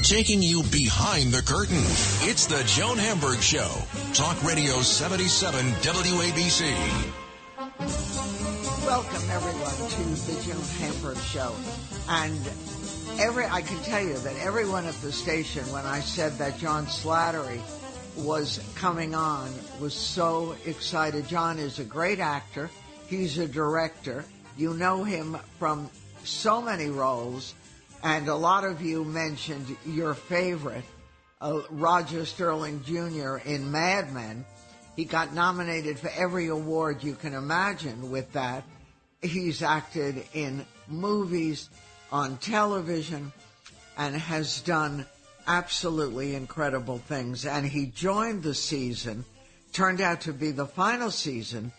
Taking you behind the curtain. It's the Joan Hamburg Show. Talk Radio 77 WABC. Welcome everyone to the Joan Hamburg Show. And every I can tell you that everyone at the station when I said that John Slattery was coming on was so excited. John is a great actor. He's a director. You know him from so many roles, and a lot of you mentioned your favorite, uh, Roger Sterling Jr. in Mad Men. He got nominated for every award you can imagine with that. He's acted in movies, on television, and has done absolutely incredible things. And he joined the season, turned out to be the final season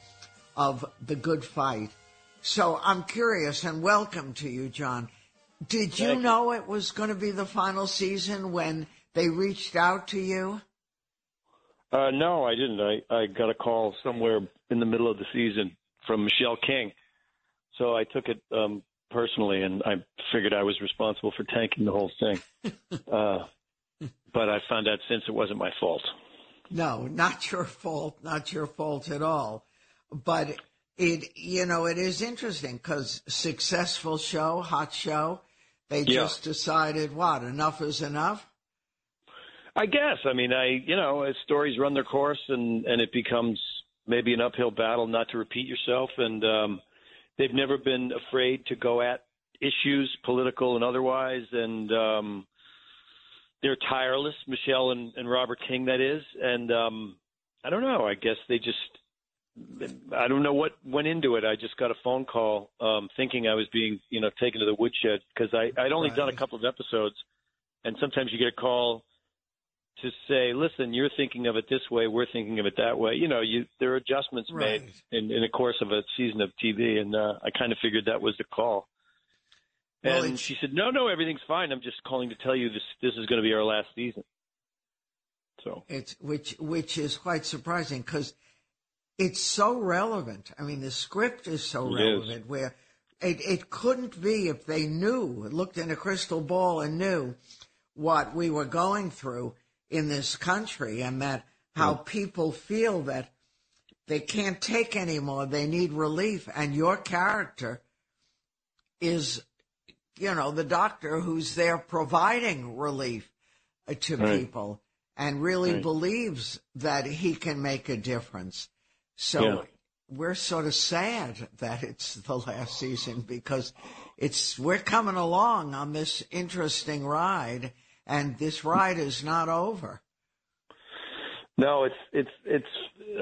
of The Good Fight. So I'm curious and welcome to you, John. Did you Thank know it was going to be the final season when they reached out to you? Uh, no, I didn't. I, I got a call somewhere in the middle of the season from Michelle King. So I took it um, personally, and I figured I was responsible for tanking the whole thing. uh, but I found out since it wasn't my fault. No, not your fault, not your fault at all. But it, you know, it is interesting because successful show, hot show, they Yeah. just decided what enough is enough. I guess. I mean, I you know, as stories run their course, and and it becomes maybe an uphill battle not to repeat yourself. And um, they've never been afraid to go at issues, political and otherwise. And um, they're tireless, Michelle and, and Robert King, that is. And um, I don't know. I guess they just. I don't know what went into it. I just got a phone call um, thinking I was being, you know, taken to the woodshed because I I'd only done a couple of episodes, and sometimes you get a call to say, listen, you're thinking of it this way, we're thinking of it that way. You know, you there are adjustments Right. made in, in the course of a season of TV, and uh, I kind of figured that was the call. Well, and she said, no, no, everything's fine. I'm just calling to tell you this this is going to be our last season. So It's which which is quite surprising because it's so relevant. I mean, the script is so It is. relevant where it it couldn't be if they knew, looked in a crystal ball and knew what we were going through in this country and that how people feel that they can't take anymore, they need relief, and your character is, you know, the doctor who's there providing relief uh, to Right. people and really Right. believes that he can make a difference. So Yeah. we're sort of sad that it's the last season because it's we're coming along on this interesting ride and this ride is not over. no, it's it's it's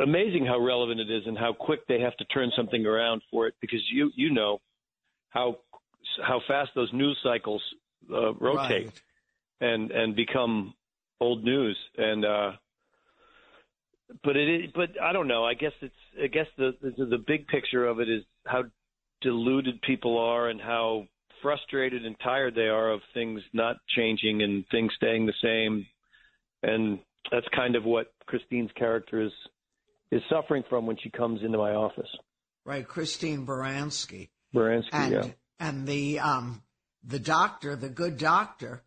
amazing how relevant it is and how quick they have to turn something around for it because you you know how how fast those news cycles uh, rotate. Right. and and become old news and uh but it is, but I don't know. I guess it's I guess the, the the big picture of it is how deluded people are and how frustrated and tired they are of things not changing and things staying the same. And that's kind of what Christine's character is is suffering from when she comes into my office. Right, Christine Baranski. Baranski and yeah. and the um the doctor, the good doctor,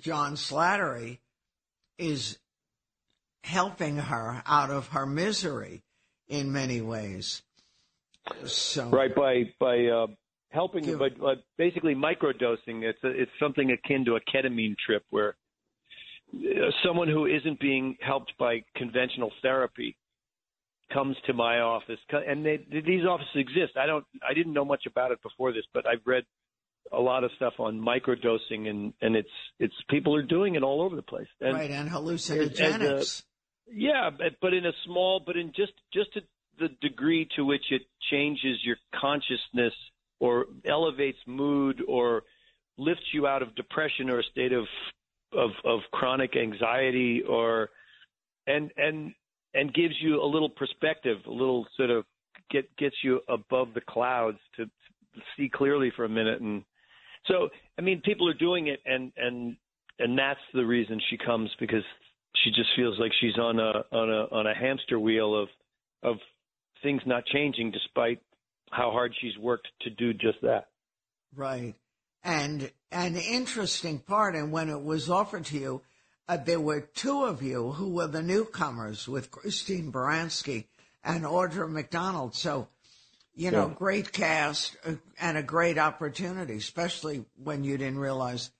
John Slattery, is helping her out of her misery in many ways. So right by by uh, helping Give- by, by basically microdosing. It's a, it's something akin to a ketamine trip where uh, someone who isn't being helped by conventional therapy comes to my office, and they, these offices exist. I don't I didn't know much about it before this, but I've read a lot of stuff on microdosing, and and it's it's people are doing it all over the place. And right, and hallucinogenics. Yeah, but, but in a small, but in just just to the degree to which it changes your consciousness or elevates mood or lifts you out of depression or a state of of, of chronic anxiety or and and and gives you a little perspective, a little sort of get gets you above the clouds to, to see clearly for a minute. And so I mean people are doing it and and and that's the reason she comes because she just feels like she's on a on a on a hamster wheel of of things not changing despite how hard she's worked to do just that. Right. And an interesting part, and when it was offered to you, uh, there were two of you who were the newcomers with Christine Baranski and Audra McDonald. So, you know, Yeah. great cast uh, and a great opportunity, especially when you didn't realize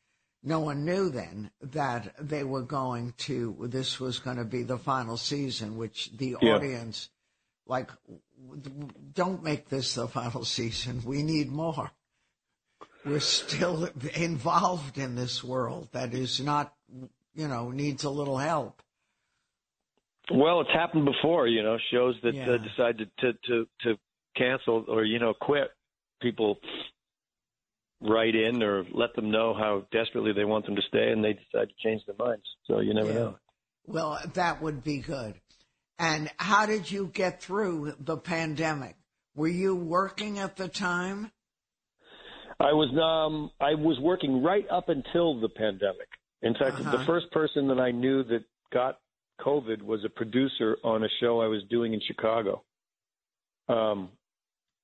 no one knew then that they were going to, this was going to be the final season, which the Yeah. audience, like, don't make this the final season. We need more. We're still involved in this world that is not, you know, needs a little help. Well, it's happened before, you know, shows that Yeah. uh, decide to, to to to cancel or you know quit. People write in or let them know how desperately they want them to stay, and they decide to change their minds. So you never Yeah. know. Well, that would be good. And how did you get through the pandemic? Were you working at the time? I was um I was working right up until the pandemic. In fact, Uh-huh. the first person that I knew that got COVID was a producer on a show I was doing in Chicago. Um,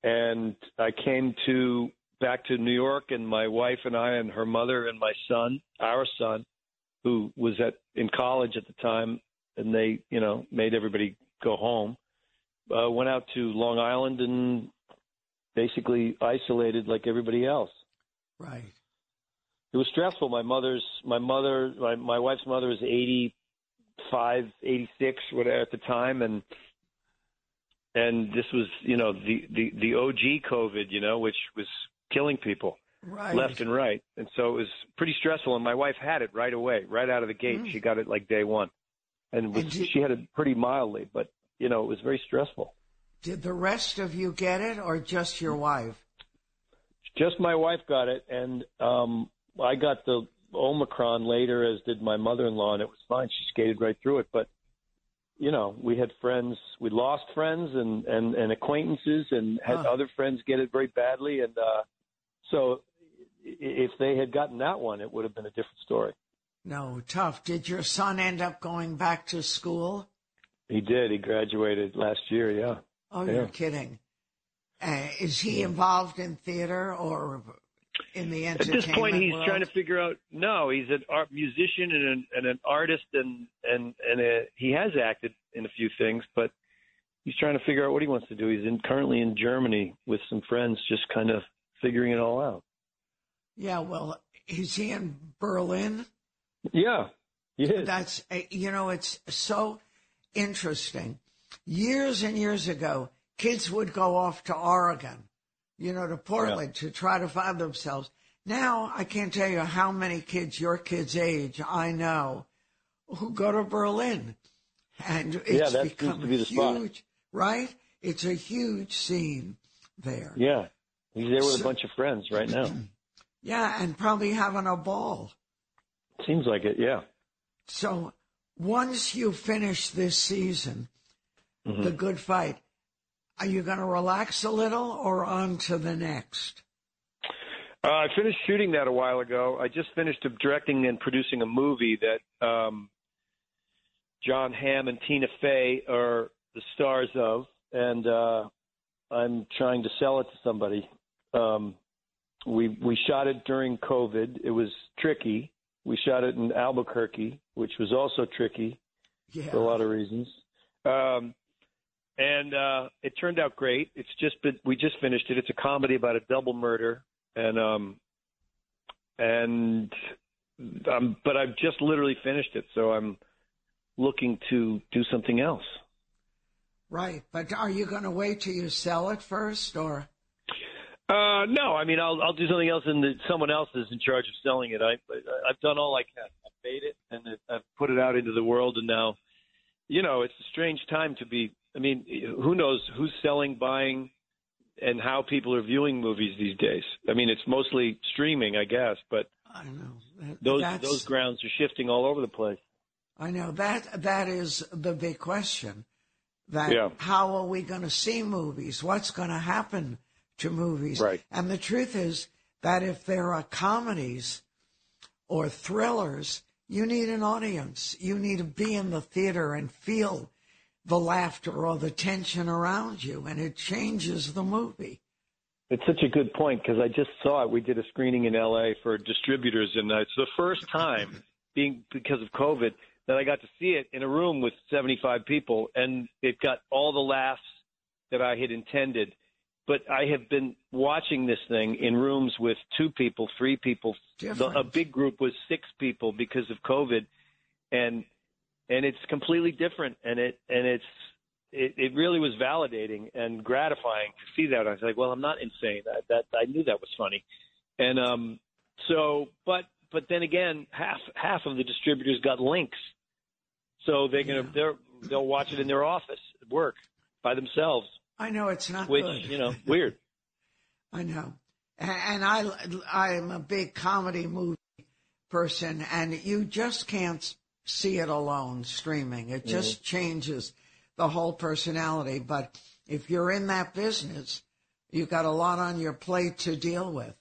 and I came to back to New York, and my wife and I, and her mother and my son, our son, who was at in college at the time, and they, you know, made everybody go home. Uh, went out to Long Island and basically isolated like everybody else. Right. It was stressful. My mother's, my mother, my, my wife's mother was 85, 86, whatever at the time. And, and this was, you know, the, the, the OG COVID, you know, which was killing people Right. left and right. And so it was pretty stressful. And my wife had it right away, right out of the gate. Mm. She got it like day one and, was, And did- she had it pretty mildly, but you know, it was very stressful. Did the rest of you get it or just your wife? Just my wife got it, and um, I got the Omicron later, as did my mother-in-law, and it was fine. She skated right through it. But you know, we had friends, we lost friends and and, and acquaintances, and had Huh. other friends get it very badly. And uh, so, if they had gotten that one, it would have been a different story. No, tough. Did your son end up going back to school? He did. He graduated last year. Yeah. Oh, Yeah. you're kidding. Uh, is he involved in theater or in the entertainment? At this point, he's world? trying to figure out. No, he's an art musician and an, and an artist, and and and a, he has acted in a few things, but he's trying to figure out what he wants to do. He's in, currently in Germany with some friends, just kind of figuring it all out. Yeah, well, is he in Berlin? Yeah, he is. That's uh, you know, it's so interesting. Years and years ago, kids would go off to Oregon, you know, to Portland to try to find themselves. Now, I can't tell you how many kids your kids' age I know who go to Berlin, and it's Yeah, become to be the spot. huge, right? It's a huge scene there. yeah, he's there with So- a bunch of friends right now. Yeah, and probably having a ball. Seems like it. Yeah. So once you finish this season, Mhm. the good fight, are you going to relax a little or on to the next? Uh, I finished shooting that a while ago. I just finished directing and producing a movie that um, John Hamm and Tina Fey are the stars of, and uh, I'm trying to sell it to somebody. Um, we we shot it during COVID. It was tricky. We shot it in Albuquerque, which was also tricky Yeah. for a lot of reasons. Um, and uh, it turned out great. It's just been, we just finished it. It's a comedy about a double murder, and um, and um, but I've just literally finished it, so I'm looking to do something else. Right. But are you going to wait till you sell it first or? Uh, no, I mean I'll I'll do something else, and someone else is in charge of selling it. I I've done all I can. I've made it, and I've put it out into the world, and now, you know, it's a strange time to be. I mean, who knows who's selling, buying, and how people are viewing movies these days. I mean, it's mostly streaming, I guess, but I know. Those that's- those grounds are shifting all over the place. I know that that is the big question. That Yeah. how are we going to see movies? What's going to happen to movies? Right. And the truth is that if there are comedies or thrillers, you need an audience. You need to be in the theater and feel the laughter or the tension around you, and it changes the movie. it's such a good point because I just saw it. We did a screening in LA for distributors, and it's the first time being because of COVID that I got to see it in a room with 75 people, and it got all the laughs that I had intended. But I have been watching this thing in rooms with two people, three people. The, a big group was six people because of COVID, and and it's completely different. And it and it's it, it really was validating and gratifying to see that. I was like, well, I'm not insane. That that I knew that was funny, and um, so but but then again, half half of the distributors got links, so they're gonna yeah. they're they'll watch it in their office at work by themselves. I know it's not which good. you know weird. I know, and I I am a big comedy movie person, and you just can't see it alone streaming. It just mm-hmm. changes the whole personality. But if you're in that business, you've got a lot on your plate to deal with.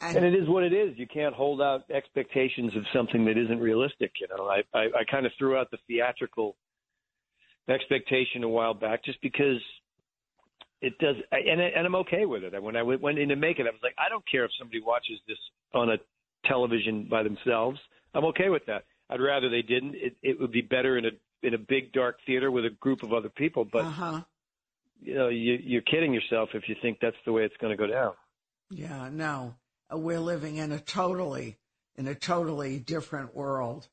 And, and it is what it is. You can't hold out expectations of something that isn't realistic. You know, I, I, I kind of threw out the theatrical expectation a while back just because it does, and, and I'm okay with it. When I went in to make it, I was like, I don't care if somebody watches this on a television by themselves. I'm okay with that. I'd rather they didn't. It, it would be better in a in a big dark theater with a group of other people. But uh-huh. you know, you, you're kidding yourself if you think that's the way it's going to go down. Yeah, no, uh, we're living in a totally in a totally different world.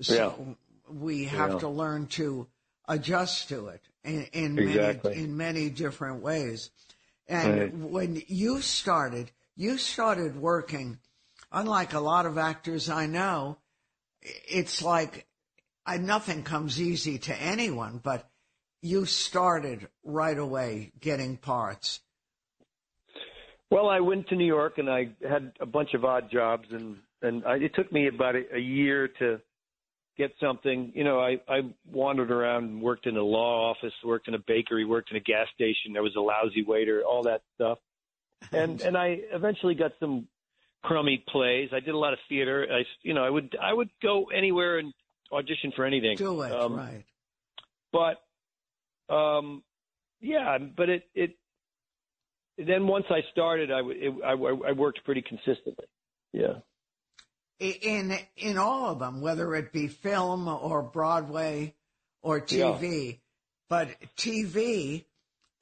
So yeah. we have yeah. to learn to adjust to it in, in exactly. many in many different ways. And right. when you started, you started working. Unlike a lot of actors I know, it's like I, nothing comes easy to anyone, but you started right away getting parts. Well, I went to New York and I had a bunch of odd jobs, and and I, it took me about a, a year to get something. You know, I I wandered around and worked in a law office, worked in a bakery, worked in a gas station. I was a lousy waiter, all that stuff, and and I eventually got some crummy plays. I did a lot of theater. I you know I would I would go anywhere and audition for anything. Do it um, right. But um, yeah, but it it then once I started, I it, I, I worked pretty consistently. Yeah. In in all of them, whether it be film or Broadway or TV, yeah. but TV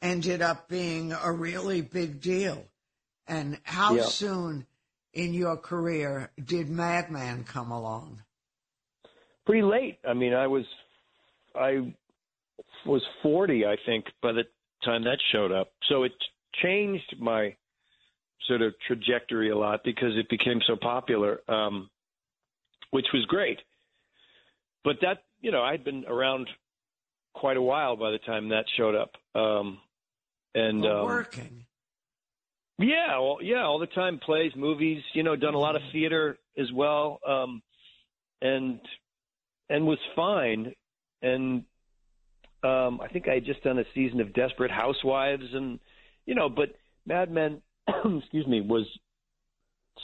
ended up being a really big deal. And how yeah. soon in your career did Mad Men come along? pretty late. I mean, I was I was 40, I think, by the time that showed up. So it changed my sort of trajectory a lot because it became so popular, um, which was great. But that, you know, I'd been around quite a while by the time that showed up. Um, and um, working. Yeah, well, yeah, all the time, plays, movies. You know, done a lot of mm-hmm. theater as well, um, and and was fine. And um, I think I had just done a season of Desperate Housewives, and you know, but Mad Men, excuse me, was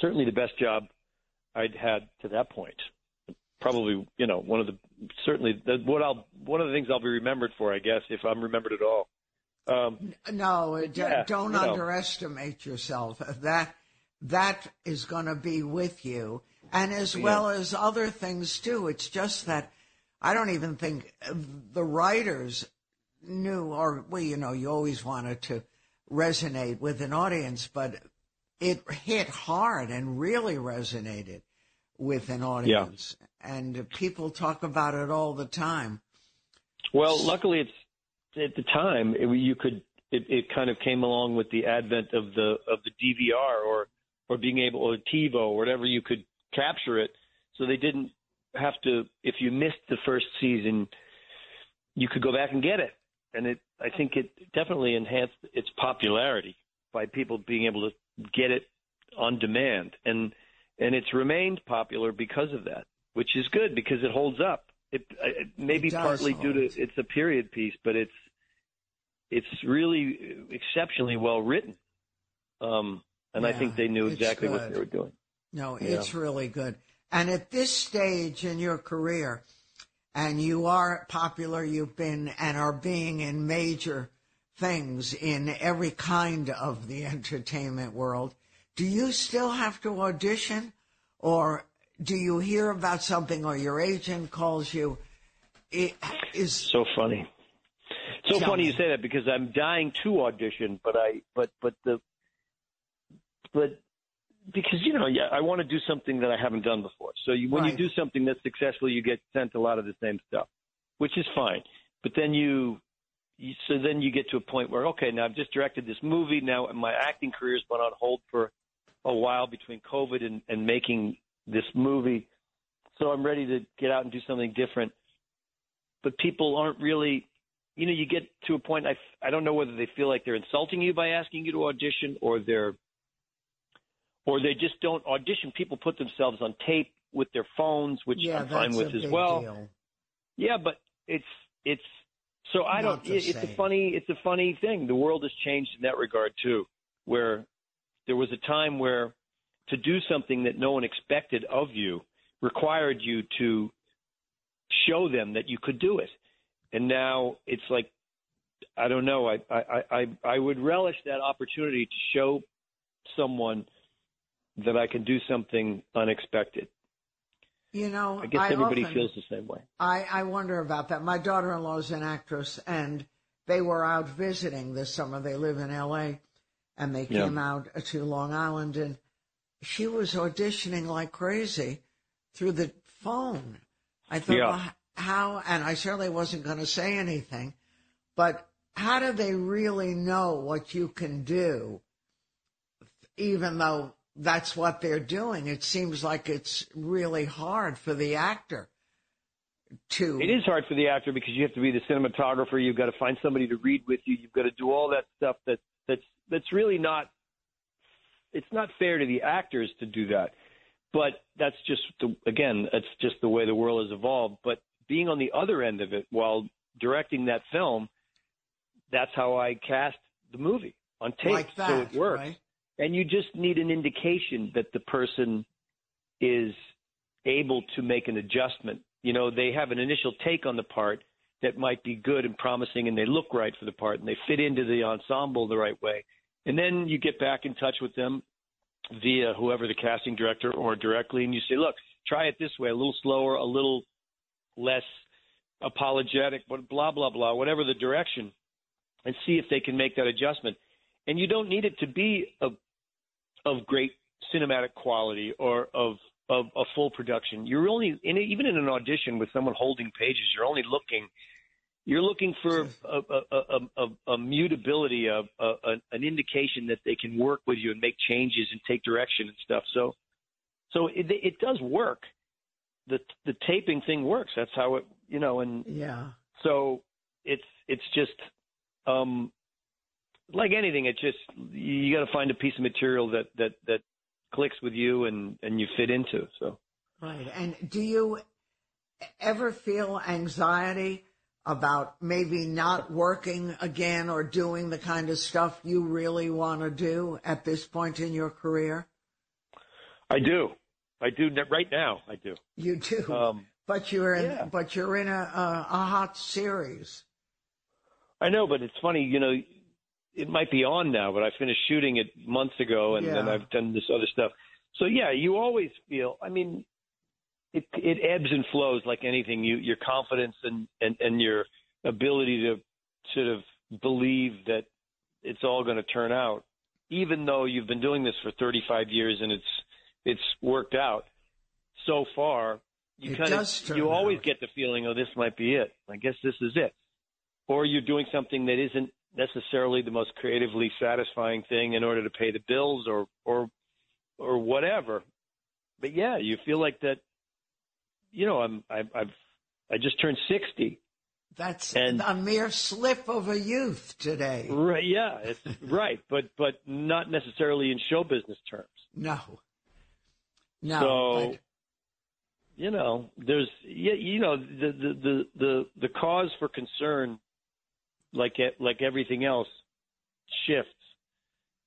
certainly the best job I'd had to that point. Probably, you know, one of the certainly the, what I'll one of the things I'll be remembered for, I guess, if I'm remembered at all. Um, no, yeah, don't you know. underestimate yourself. That that is going to be with you and as yeah. well as other things too. It's just that I don't even think the writers knew, or well, you know, you always wanted to resonate with an audience, but it hit hard and really resonated with an audience. Yeah. And people talk about it all the time. Well, luckily, it's at the time it, you could. It, it kind of came along with the advent of the of the DVR or or being able or TiVo or whatever you could capture it. So they didn't have to. If you missed the first season, you could go back and get it, and it. I think it definitely enhanced its popularity by people being able to get it on demand, and and it's remained popular because of that, which is good because it holds up. It, it maybe partly hold. due to it's a period piece, but it's it's really exceptionally well written. Um, and yeah, I think they knew exactly what they were doing. No, it's yeah. really good. And at this stage in your career, and you are popular, you've been and are being in major things in every kind of the entertainment world. Do you still have to audition or do you hear about something or your agent calls you? It is so funny. So funny you say that because I'm dying to audition, but I but but the but because you know yeah I want to do something that I haven't done before. So you, when Right. you do something that's successful, you get sent a lot of the same stuff, which is fine. But then you, you so then you get to a point where okay now I've just directed this movie now my acting career's been on hold for a while between COVID and, and making this movie, so I'm ready to get out and do something different. But people aren't really you know, you get to a point. I I don't know whether they feel like they're insulting you by asking you to audition, or they're, or they just don't audition. People put themselves on tape with their phones, which yeah, I'm fine with as well. deal. Yeah, but it's it's so I Not don't. It, it's a funny it's a funny thing. The world has changed in that regard too, where there was a time where to do something that no one expected of you required you to show them that you could do it, and now it's like I don't know. I I I I would relish that opportunity to show someone that I can do something unexpected. You know, I guess everybody often- feels the same way. I, I wonder about that. My daughter in law is an actress, and they were out visiting this summer. They live in L.A., and they Yeah. came out to Long Island, and she was auditioning like crazy through the phone. I thought, Yeah. well, how? And I certainly wasn't going to say anything, but how do they really know what you can do, even though that's what they're doing? It seems like it's really hard for the actor to. It is hard for the actor because you have to be the cinematographer. You've got to find somebody to read with you. You've got to do all that stuff that that's that's really not. It's not fair to the actors to do that, but that's just the, again, that's just the way the world has evolved. But being on the other end of it while directing that film, that's how I cast the movie on tape, like that, so it works right? And you just need an indication that the person is able to make an adjustment. You know, they have an initial take on the part that might be good and promising, and they look right for the part, and they fit into the ensemble the right way. And then you get back in touch with them via whoever the casting director or directly, and you say, look, try it this way, a little slower, a little less apologetic, but blah, blah, blah, whatever the direction, and see if they can make that adjustment. And you don't need it to be a of great cinematic quality or of of a full production. You're only in even in an audition with someone holding pages. You're only looking. You're looking for a, a, a, a, mutability, a, a, an indication that they can work with you and make changes and take direction and stuff. So, so it, it does work. The the taping thing works. That's how it, you know, and Yeah. so it's it's just um like anything it just you got to find a piece of material that that that clicks with you and and you fit into so Right. And do you ever feel anxiety about maybe not working again or doing the kind of stuff you really want to do at this point in your career? i do i do right now i do You do. um but you're in yeah. but you're in a, a a hot series. i know but it's funny you know it might be on now but i finished shooting it months ago and then Yeah. i've done this other stuff so yeah you always feel i mean it it ebbs and flows like anything you your confidence and and and your ability to sort of believe that it's all going to turn out even though you've been doing this for 35 years and it's it's worked out so far you kind of you always out. get the feeling oh this might be it i guess this is it or you're doing something that isn't necessarily the most creatively satisfying thing in order to pay the bills or or or whatever but yeah you feel like that you know i'm i've, I've i just turned 60 That's And- a mere slip of a youth today. right yeah it's right but but not necessarily in show business terms No. No. So- but you know there's yeah you know the the the the, the cause for concern like it, like everything else shifts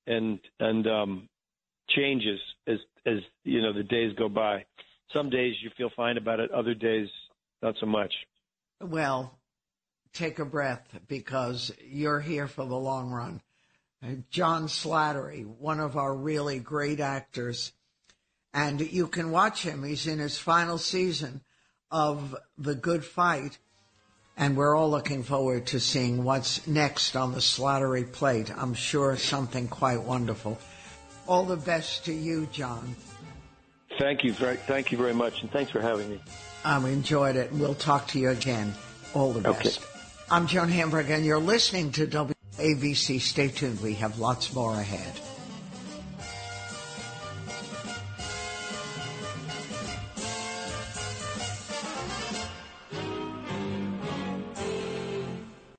and and um changes as as you know the days go by some days you feel fine about it other days not so much Well, take a breath because you're here for the long run. John Slattery, one of our really great actors. And you can watch him. He's in his final season of The Good Fight. And we're all looking forward to seeing what's next on the Slattery plate. I'm sure something quite wonderful. All the best to you, John. Thank you. Very, thank you very much. And thanks for having me. I've enjoyed it. We'll talk to you again. All the best. Okay. I'm Joan Hamburg, and you're listening to WABC. Stay tuned. We have lots more ahead.